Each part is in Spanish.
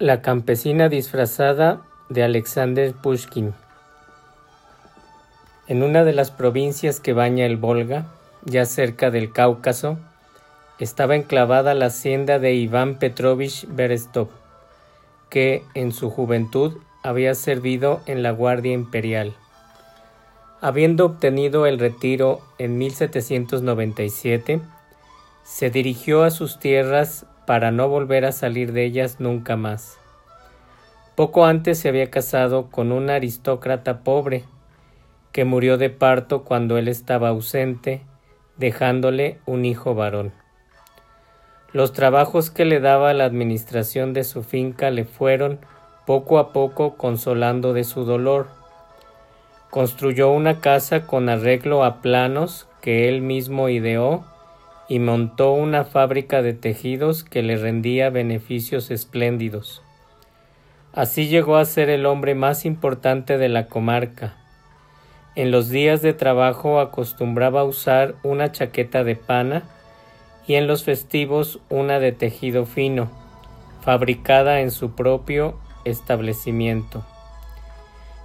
La campesina disfrazada de Alexander Pushkin. En una de las provincias que baña el Volga, ya cerca del Cáucaso, estaba enclavada la hacienda de Iván Petrovich Berestov, que en su juventud había servido en la Guardia Imperial. Habiendo obtenido el retiro en 1797, se dirigió a sus tierras para no volver a salir de ellas nunca más. Poco antes se había casado con un aristócrata pobre, que murió de parto cuando él estaba ausente, dejándole un hijo varón. Los trabajos que le daba la administración de su finca le fueron poco a poco consolando de su dolor. Construyó una casa con arreglo a planos que él mismo ideó y montó una fábrica de tejidos que le rendía beneficios espléndidos. Así llegó a ser el hombre más importante de la comarca. En los días de trabajo acostumbraba usar una chaqueta de pana y en los festivos una de tejido fino, fabricada en su propio establecimiento.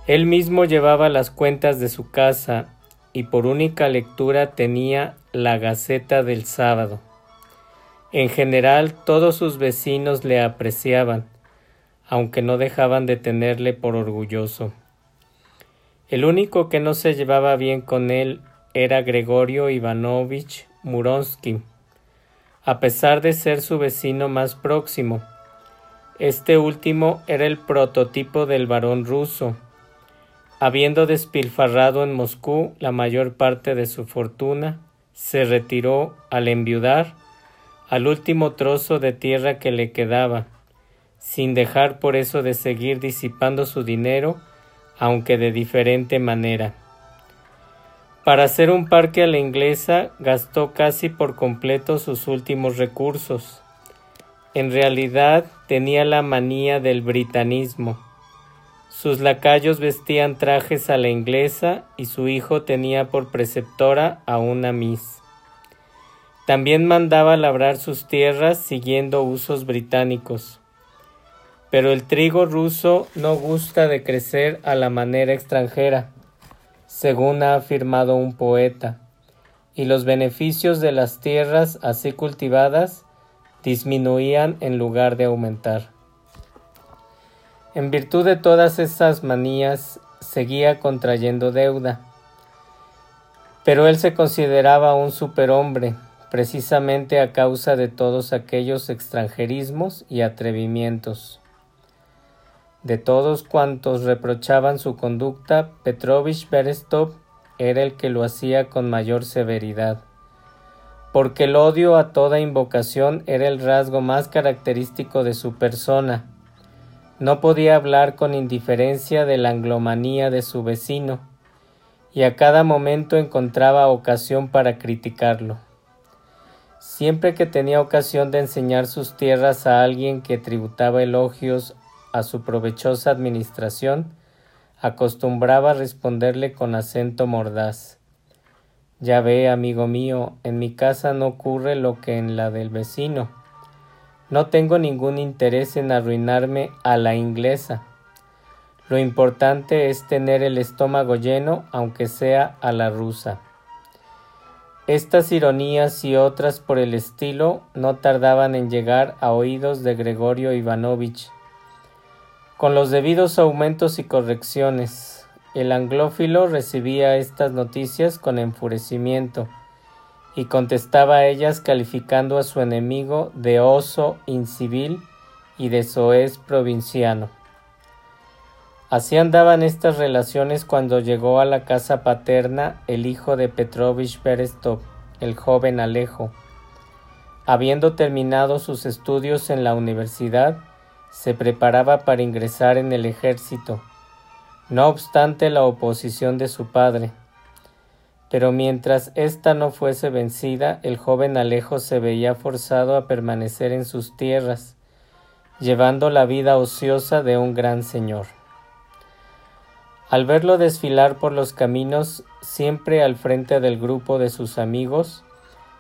Él mismo llevaba las cuentas de su casa y por única lectura tenía la Gaceta del Sábado. En general todos sus vecinos le apreciaban, aunque no dejaban de tenerle por orgulloso. El único que no se llevaba bien con él era Gregorio Ivanovich Muronsky, a pesar de ser su vecino más próximo. Este último era el prototipo del varón ruso, Habiendo despilfarrado en Moscú la mayor parte de su fortuna, se retiró al enviudar al último trozo de tierra que le quedaba, sin dejar por eso de seguir disipando su dinero, aunque de diferente manera. Para hacer un parque a la inglesa gastó casi por completo sus últimos recursos. En realidad tenía la manía del britanismo sus lacayos vestían trajes a la inglesa y su hijo tenía por preceptora a una miss. También mandaba labrar sus tierras siguiendo usos británicos. Pero el trigo ruso no gusta de crecer a la manera extranjera, según ha afirmado un poeta, y los beneficios de las tierras así cultivadas disminuían en lugar de aumentar. En virtud de todas esas manías, seguía contrayendo deuda. Pero él se consideraba un superhombre, precisamente a causa de todos aquellos extranjerismos y atrevimientos. De todos cuantos reprochaban su conducta, Petrovich Berestov era el que lo hacía con mayor severidad, porque el odio a toda invocación era el rasgo más característico de su persona, no podía hablar con indiferencia de la anglomanía de su vecino, y a cada momento encontraba ocasión para criticarlo. Siempre que tenía ocasión de enseñar sus tierras a alguien que tributaba elogios a su provechosa administración, acostumbraba responderle con acento mordaz. Ya ve, amigo mío, en mi casa no ocurre lo que en la del vecino no tengo ningún interés en arruinarme a la inglesa. Lo importante es tener el estómago lleno, aunque sea a la rusa. Estas ironías y otras por el estilo no tardaban en llegar a oídos de Gregorio Ivanovich. Con los debidos aumentos y correcciones, el anglófilo recibía estas noticias con enfurecimiento y contestaba a ellas calificando a su enemigo de oso incivil y de soez provinciano. Así andaban estas relaciones cuando llegó a la casa paterna el hijo de Petrovich Berestov, el joven Alejo. Habiendo terminado sus estudios en la universidad, se preparaba para ingresar en el ejército, no obstante la oposición de su padre. Pero mientras ésta no fuese vencida, el joven Alejo se veía forzado a permanecer en sus tierras, llevando la vida ociosa de un gran señor. Al verlo desfilar por los caminos, siempre al frente del grupo de sus amigos,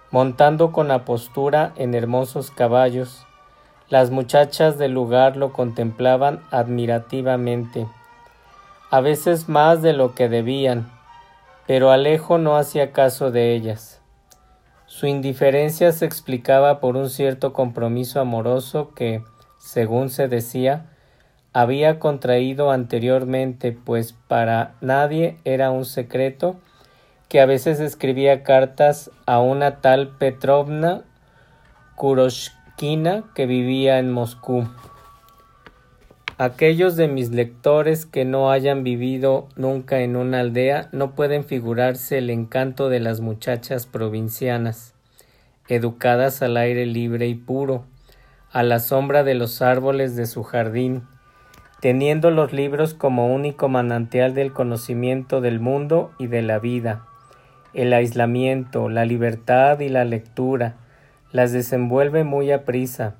montando con apostura en hermosos caballos, Las muchachas del lugar lo contemplaban admirativamente, a veces más de lo que debían, pero Alejo no hacía caso de ellas. Su indiferencia se explicaba por un cierto compromiso amoroso que, según se decía, había contraído anteriormente, pues para nadie era un secreto que a veces escribía cartas a una tal Petrovna Kuroshkina que vivía en Moscú. Aquellos de mis lectores que no hayan vivido nunca en una aldea no pueden figurarse el encanto de las muchachas provincianas, educadas al aire libre y puro, a la sombra de los árboles de su jardín, teniendo los libros como único manantial del conocimiento del mundo y de la vida. El aislamiento, la libertad y la lectura las desenvuelve muy aprisa,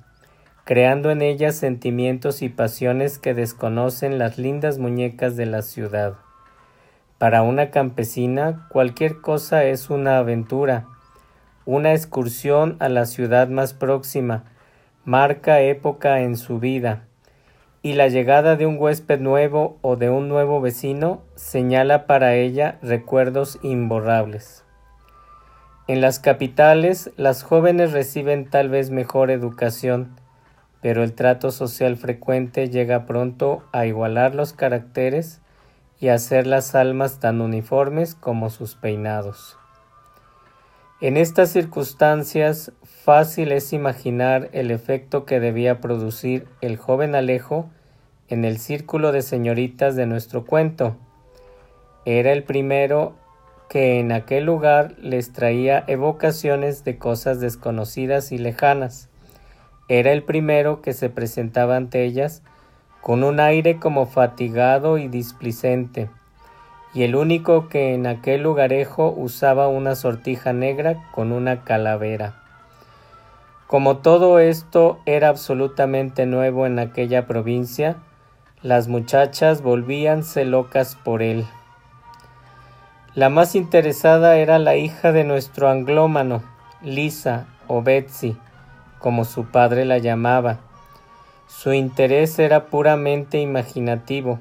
creando en ellas sentimientos y pasiones que desconocen las lindas muñecas de la ciudad. Para una campesina cualquier cosa es una aventura, una excursión a la ciudad más próxima, marca época en su vida, y la llegada de un huésped nuevo o de un nuevo vecino señala para ella recuerdos imborrables. En las capitales las jóvenes reciben tal vez mejor educación, pero el trato social frecuente llega pronto a igualar los caracteres y hacer las almas tan uniformes como sus peinados. En estas circunstancias fácil es imaginar el efecto que debía producir el joven Alejo en el círculo de señoritas de nuestro cuento. Era el primero que en aquel lugar les traía evocaciones de cosas desconocidas y lejanas, era el primero que se presentaba ante ellas con un aire como fatigado y displicente, y el único que en aquel lugarejo usaba una sortija negra con una calavera. Como todo esto era absolutamente nuevo en aquella provincia, las muchachas volvíanse locas por él. La más interesada era la hija de nuestro anglómano, Lisa o Betsy, como su padre la llamaba. Su interés era puramente imaginativo,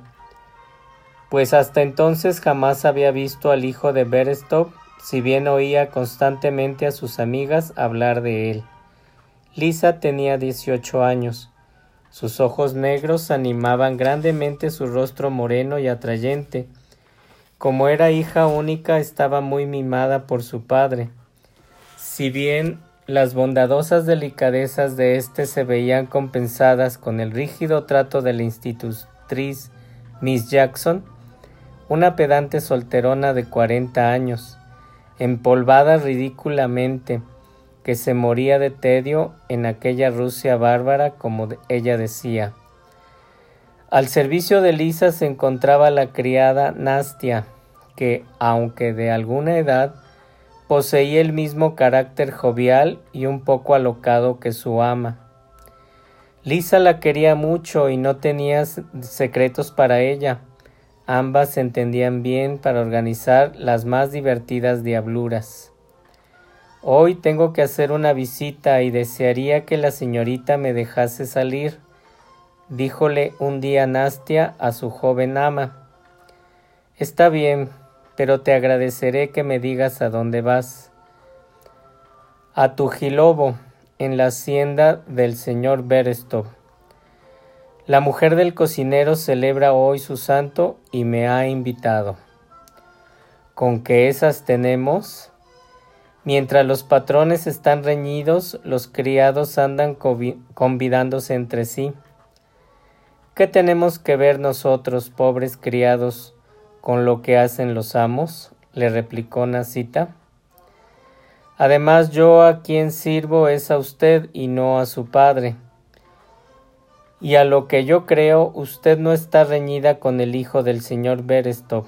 pues hasta entonces jamás había visto al hijo de Berestov, si bien oía constantemente a sus amigas hablar de él. Lisa tenía dieciocho años. Sus ojos negros animaban grandemente su rostro moreno y atrayente. Como era hija única, estaba muy mimada por su padre. Si bien las bondadosas delicadezas de éste se veían compensadas con el rígido trato de la institutriz Miss Jackson, una pedante solterona de cuarenta años, empolvada ridículamente, que se moría de tedio en aquella Rusia bárbara, como ella decía. Al servicio de Lisa se encontraba la criada Nastia, que, aunque de alguna edad, Poseía el mismo carácter jovial y un poco alocado que su ama. Lisa la quería mucho y no tenía secretos para ella. Ambas se entendían bien para organizar las más divertidas diabluras. Hoy tengo que hacer una visita y desearía que la señorita me dejase salir, díjole un día Nastia a su joven ama. Está bien, pero te agradeceré que me digas a dónde vas. A Tujilobo, en la hacienda del señor Berestov. La mujer del cocinero celebra hoy su santo y me ha invitado. ¿Con qué esas tenemos? Mientras los patrones están reñidos, los criados andan convidándose entre sí. ¿Qué tenemos que ver nosotros, pobres criados, con lo que hacen los amos, le replicó Nasita. Además yo a quien sirvo es a usted y no a su padre. Y a lo que yo creo, usted no está reñida con el hijo del señor Berestov.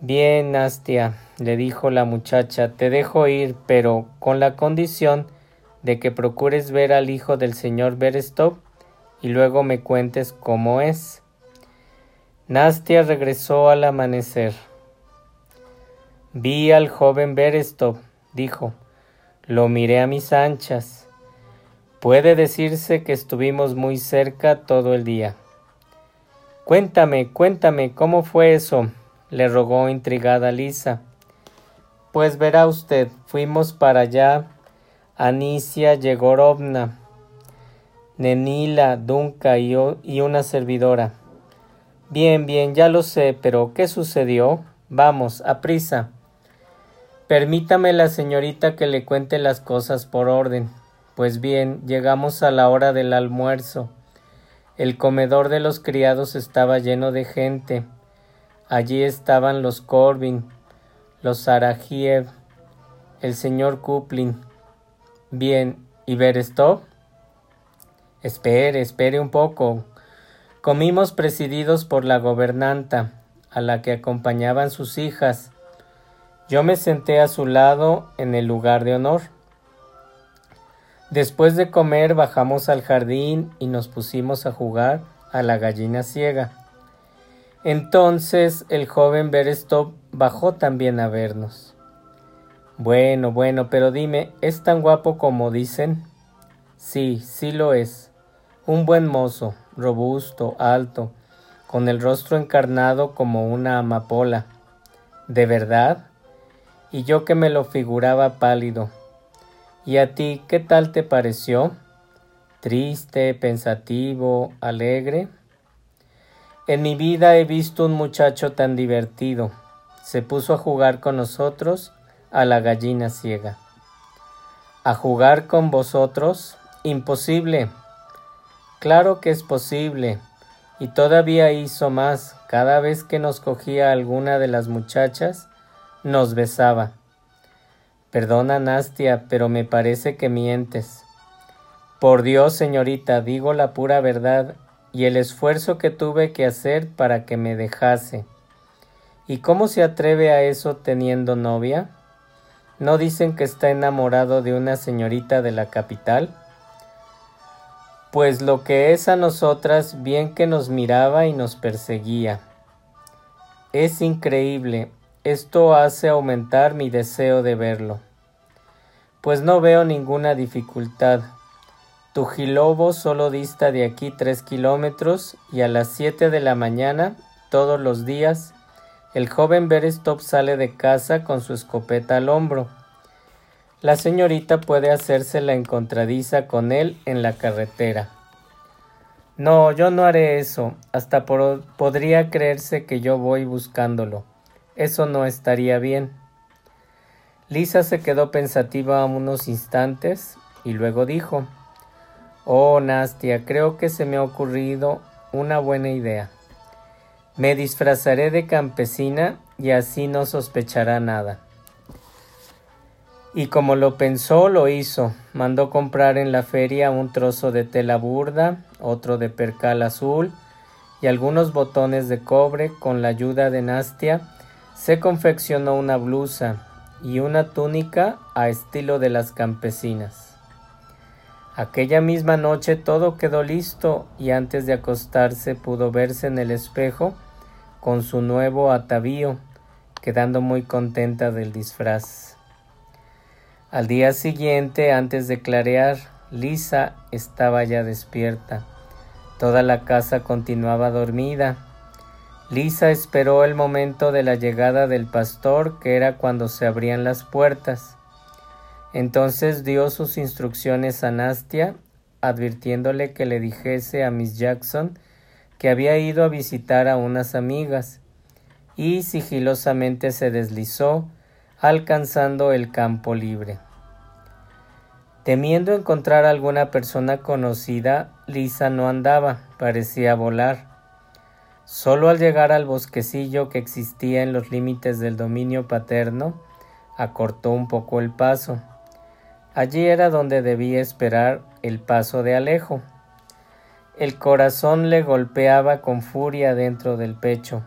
Bien, Nastia, le dijo la muchacha, te dejo ir, pero con la condición de que procures ver al hijo del señor Berestov y luego me cuentes cómo es. Nastia regresó al amanecer. Vi al joven Berestov, dijo. Lo miré a mis anchas. Puede decirse que estuvimos muy cerca todo el día. Cuéntame, cuéntame, ¿cómo fue eso? le rogó intrigada Lisa. Pues verá usted, fuimos para allá, Anicia Yegorovna, Nenila, Dunca y, y una servidora. Bien, bien, ya lo sé, pero ¿qué sucedió? Vamos, a prisa. Permítame la señorita que le cuente las cosas por orden. Pues bien, llegamos a la hora del almuerzo. El comedor de los criados estaba lleno de gente. Allí estaban los Corbin, los Sarajiev, el señor Kuplin. Bien, ¿y Berestov? Espere, espere un poco. Comimos presididos por la gobernanta, a la que acompañaban sus hijas. Yo me senté a su lado en el lugar de honor. Después de comer bajamos al jardín y nos pusimos a jugar a la gallina ciega. Entonces el joven Berestov bajó también a vernos. Bueno, bueno, pero dime, ¿es tan guapo como dicen? Sí, sí lo es un buen mozo, robusto, alto, con el rostro encarnado como una amapola. ¿De verdad? Y yo que me lo figuraba pálido. ¿Y a ti qué tal te pareció? ¿Triste, pensativo, alegre? En mi vida he visto un muchacho tan divertido. Se puso a jugar con nosotros a la gallina ciega. ¿A jugar con vosotros? Imposible. Claro que es posible. Y todavía hizo más. Cada vez que nos cogía alguna de las muchachas, nos besaba. Perdona, Nastia, pero me parece que mientes. Por Dios, señorita, digo la pura verdad y el esfuerzo que tuve que hacer para que me dejase. ¿Y cómo se atreve a eso teniendo novia? ¿No dicen que está enamorado de una señorita de la capital? Pues lo que es a nosotras bien que nos miraba y nos perseguía. Es increíble, esto hace aumentar mi deseo de verlo. Pues no veo ninguna dificultad. Tujilobo solo dista de aquí tres kilómetros y a las siete de la mañana, todos los días, el joven Berestov sale de casa con su escopeta al hombro la señorita puede hacerse la encontradiza con él en la carretera. No, yo no haré eso. Hasta podría creerse que yo voy buscándolo. Eso no estaría bien. Lisa se quedó pensativa unos instantes y luego dijo Oh, Nastia, creo que se me ha ocurrido una buena idea. Me disfrazaré de campesina y así no sospechará nada. Y como lo pensó, lo hizo. Mandó comprar en la feria un trozo de tela burda, otro de percal azul y algunos botones de cobre. Con la ayuda de Nastia, se confeccionó una blusa y una túnica a estilo de las campesinas. Aquella misma noche todo quedó listo y antes de acostarse pudo verse en el espejo con su nuevo atavío, quedando muy contenta del disfraz. Al día siguiente, antes de clarear, Lisa estaba ya despierta. Toda la casa continuaba dormida. Lisa esperó el momento de la llegada del pastor, que era cuando se abrían las puertas. Entonces dio sus instrucciones a Nastia, advirtiéndole que le dijese a Miss Jackson que había ido a visitar a unas amigas, y sigilosamente se deslizó alcanzando el campo libre. Temiendo encontrar alguna persona conocida, Lisa no andaba, parecía volar. Solo al llegar al bosquecillo que existía en los límites del dominio paterno, acortó un poco el paso. Allí era donde debía esperar el paso de Alejo. El corazón le golpeaba con furia dentro del pecho.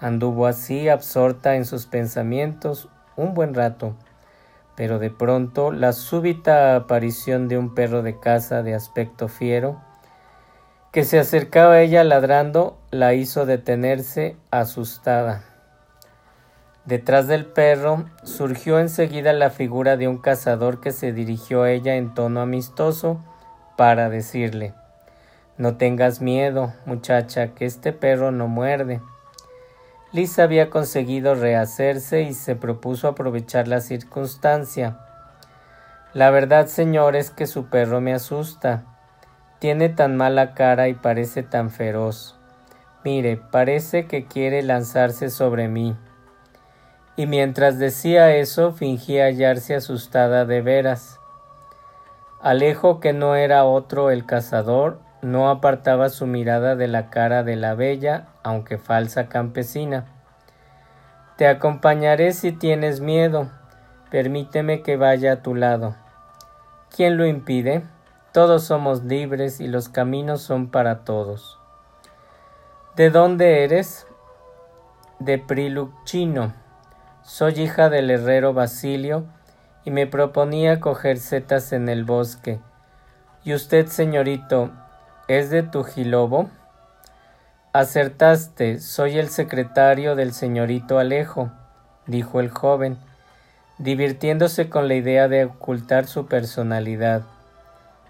Anduvo así absorta en sus pensamientos un buen rato, pero de pronto la súbita aparición de un perro de casa de aspecto fiero, que se acercaba a ella ladrando, la hizo detenerse asustada. Detrás del perro surgió enseguida la figura de un cazador que se dirigió a ella en tono amistoso, para decirle, no tengas miedo, muchacha, que este perro no muerde. Lisa había conseguido rehacerse y se propuso aprovechar la circunstancia. La verdad, señor, es que su perro me asusta. Tiene tan mala cara y parece tan feroz. Mire, parece que quiere lanzarse sobre mí. Y mientras decía eso, fingía hallarse asustada de veras. Alejo, que no era otro el cazador, no apartaba su mirada de la cara de la bella, aunque falsa campesina. Te acompañaré si tienes miedo. Permíteme que vaya a tu lado. ¿Quién lo impide? Todos somos libres y los caminos son para todos. ¿De dónde eres? De Priluchino. Soy hija del herrero Basilio y me proponía coger setas en el bosque. ¿Y usted, señorito, es de Tujilobo? Acertaste, soy el secretario del señorito Alejo, dijo el joven, divirtiéndose con la idea de ocultar su personalidad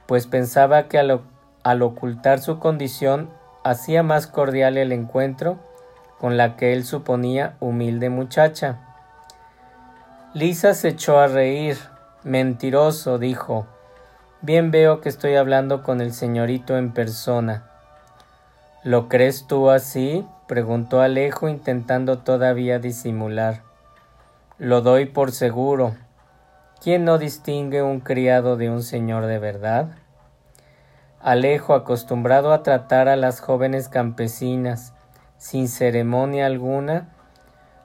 pues pensaba que al, ocultar su condición hacía más cordial el encuentro con la que él suponía humilde muchacha. Lisa se echó a reír. Mentiroso, dijo. Bien veo que estoy hablando con el señorito en persona. ¿Lo crees tú así? preguntó Alejo intentando todavía disimular. Lo doy por seguro. ¿Quién no distingue un criado de un señor de verdad? Alejo, acostumbrado a tratar a las jóvenes campesinas sin ceremonia alguna,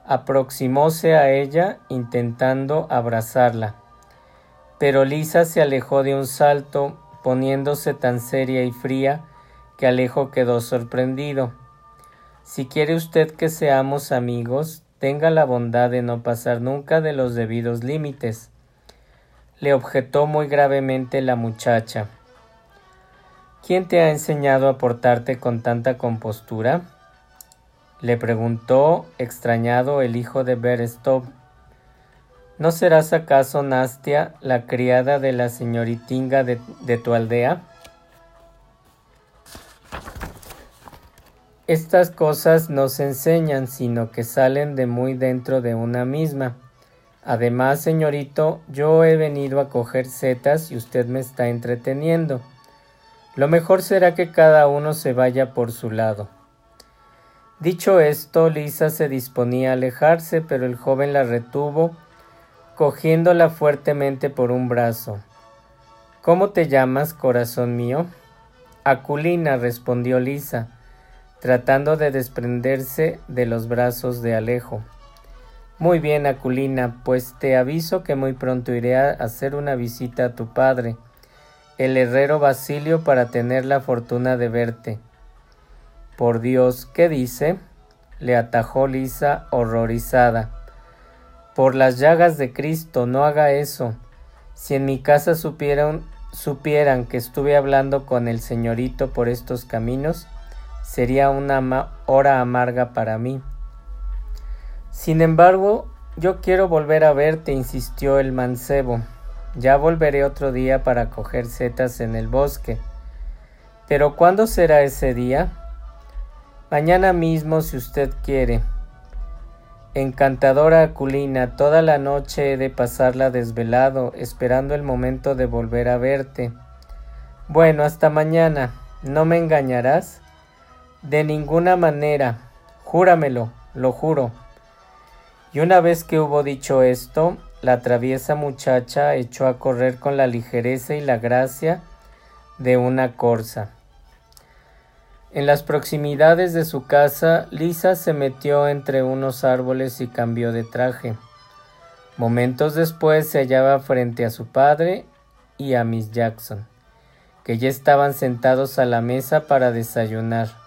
aproximóse a ella intentando abrazarla. Pero Lisa se alejó de un salto, poniéndose tan seria y fría que Alejo quedó sorprendido. Si quiere usted que seamos amigos, tenga la bondad de no pasar nunca de los debidos límites le objetó muy gravemente la muchacha. ¿Quién te ha enseñado a portarte con tanta compostura? le preguntó extrañado el hijo de Berestov. ¿No serás acaso Nastia, la criada de la señoritinga de, de tu aldea? Estas cosas no se enseñan, sino que salen de muy dentro de una misma. Además, señorito, yo he venido a coger setas y usted me está entreteniendo. Lo mejor será que cada uno se vaya por su lado. Dicho esto, Lisa se disponía a alejarse, pero el joven la retuvo, cogiéndola fuertemente por un brazo. ¿Cómo te llamas, corazón mío? Aculina, respondió Lisa, tratando de desprenderse de los brazos de Alejo. Muy bien, Aculina, pues te aviso que muy pronto iré a hacer una visita a tu padre, el herrero Basilio, para tener la fortuna de verte. Por Dios, ¿qué dice? le atajó Lisa horrorizada. Por las llagas de Cristo, no haga eso. Si en mi casa supieran, supieran que estuve hablando con el señorito por estos caminos, sería una hora amarga para mí. Sin embargo, yo quiero volver a verte, insistió el mancebo. Ya volveré otro día para coger setas en el bosque. Pero ¿cuándo será ese día? Mañana mismo, si usted quiere. Encantadora Aculina, toda la noche he de pasarla desvelado, esperando el momento de volver a verte. Bueno, hasta mañana. ¿No me engañarás? De ninguna manera. Júramelo, lo juro. Y una vez que hubo dicho esto, la traviesa muchacha echó a correr con la ligereza y la gracia de una corza. En las proximidades de su casa, Lisa se metió entre unos árboles y cambió de traje. Momentos después se hallaba frente a su padre y a Miss Jackson, que ya estaban sentados a la mesa para desayunar.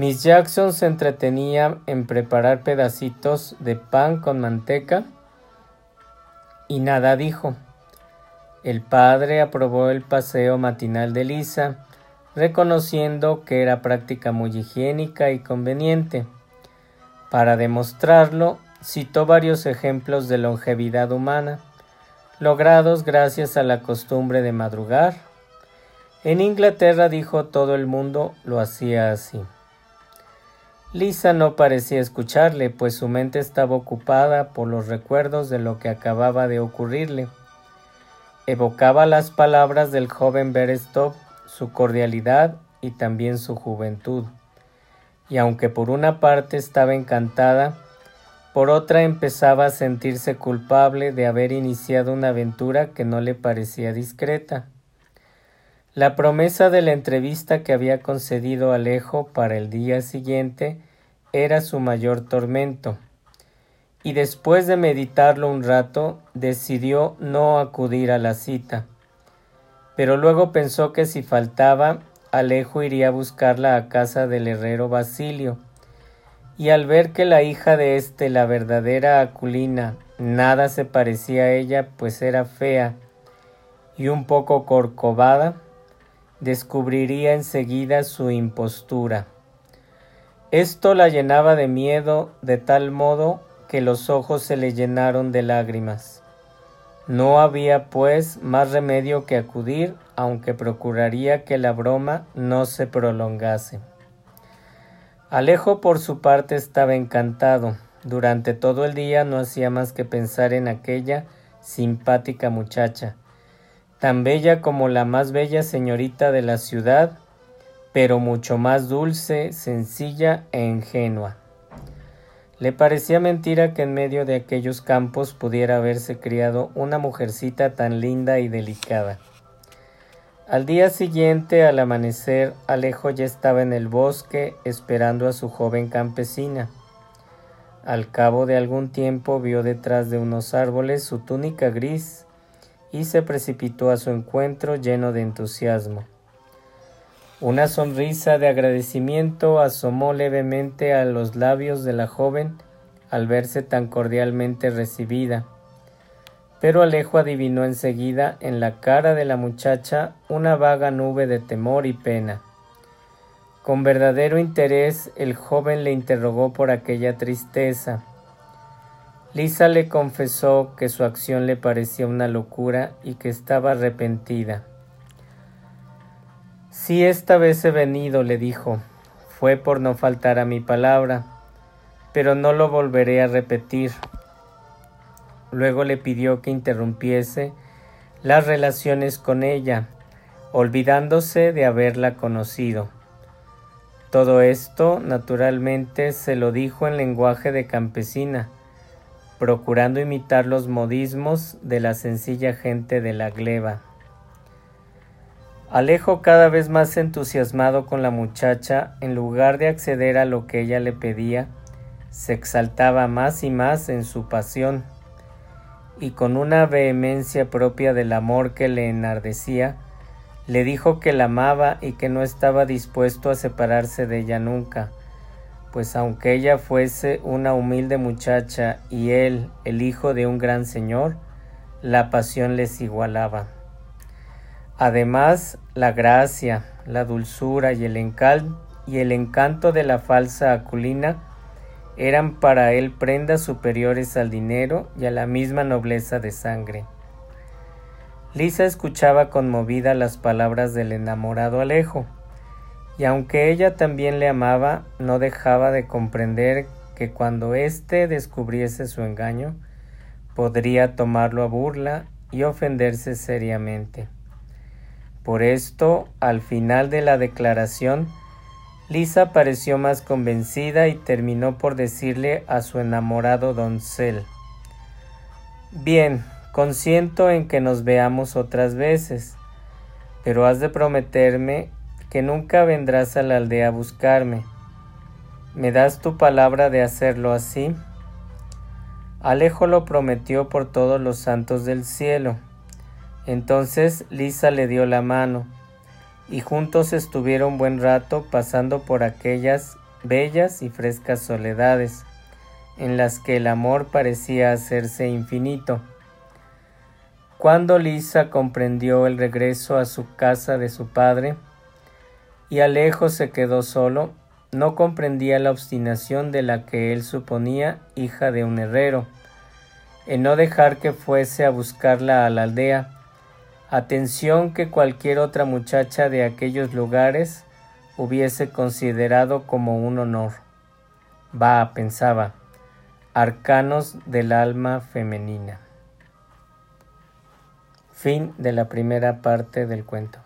Miss Jackson se entretenía en preparar pedacitos de pan con manteca y nada dijo. El padre aprobó el paseo matinal de Lisa, reconociendo que era práctica muy higiénica y conveniente. Para demostrarlo, citó varios ejemplos de longevidad humana, logrados gracias a la costumbre de madrugar, En Inglaterra, dijo todo el mundo, lo hacía así. Lisa no parecía escucharle, pues su mente estaba ocupada por los recuerdos de lo que acababa de ocurrirle. Evocaba las palabras del joven Berestov, su cordialidad y también su juventud. Y aunque por una parte estaba encantada, por otra empezaba a sentirse culpable de haber iniciado una aventura que no le parecía discreta. La promesa de la entrevista que había concedido Alejo para el día siguiente era su mayor tormento, y después de meditarlo un rato decidió no acudir a la cita. Pero luego pensó que si faltaba, Alejo iría a buscarla a casa del herrero Basilio, y al ver que la hija de éste, la verdadera Aculina, nada se parecía a ella, pues era fea y un poco corcovada, descubriría enseguida su impostura. Esto la llenaba de miedo de tal modo que los ojos se le llenaron de lágrimas. No había, pues, más remedio que acudir, aunque procuraría que la broma no se prolongase. Alejo, por su parte, estaba encantado. Durante todo el día no hacía más que pensar en aquella simpática muchacha, tan bella como la más bella señorita de la ciudad, pero mucho más dulce, sencilla e ingenua. Le parecía mentira que en medio de aquellos campos pudiera haberse criado una mujercita tan linda y delicada. Al día siguiente, al amanecer, Alejo ya estaba en el bosque esperando a su joven campesina. Al cabo de algún tiempo vio detrás de unos árboles su túnica gris y se precipitó a su encuentro lleno de entusiasmo. Una sonrisa de agradecimiento asomó levemente a los labios de la joven al verse tan cordialmente recibida, pero Alejo adivinó enseguida en la cara de la muchacha una vaga nube de temor y pena. Con verdadero interés el joven le interrogó por aquella tristeza, Lisa le confesó que su acción le parecía una locura y que estaba arrepentida. Si esta vez he venido, le dijo, fue por no faltar a mi palabra, pero no lo volveré a repetir. Luego le pidió que interrumpiese las relaciones con ella, olvidándose de haberla conocido. Todo esto, naturalmente, se lo dijo en lenguaje de campesina, procurando imitar los modismos de la sencilla gente de la gleba. Alejo cada vez más entusiasmado con la muchacha, en lugar de acceder a lo que ella le pedía, se exaltaba más y más en su pasión, y con una vehemencia propia del amor que le enardecía, le dijo que la amaba y que no estaba dispuesto a separarse de ella nunca, pues aunque ella fuese una humilde muchacha y él el hijo de un gran señor, la pasión les igualaba. Además, la gracia, la dulzura y el, y el encanto de la falsa Aculina eran para él prendas superiores al dinero y a la misma nobleza de sangre. Lisa escuchaba conmovida las palabras del enamorado Alejo, y aunque ella también le amaba, no dejaba de comprender que cuando éste descubriese su engaño, podría tomarlo a burla y ofenderse seriamente. Por esto, al final de la declaración, Lisa pareció más convencida y terminó por decirle a su enamorado doncel Bien, consiento en que nos veamos otras veces, pero has de prometerme que nunca vendrás a la aldea a buscarme. ¿Me das tu palabra de hacerlo así? Alejo lo prometió por todos los santos del cielo. Entonces Lisa le dio la mano, y juntos estuvieron buen rato pasando por aquellas bellas y frescas soledades, en las que el amor parecía hacerse infinito. Cuando Lisa comprendió el regreso a su casa de su padre, y Alejo se quedó solo, no comprendía la obstinación de la que él suponía hija de un herrero, en no dejar que fuese a buscarla a la aldea, atención que cualquier otra muchacha de aquellos lugares hubiese considerado como un honor. Va, pensaba, arcanos del alma femenina. Fin de la primera parte del cuento.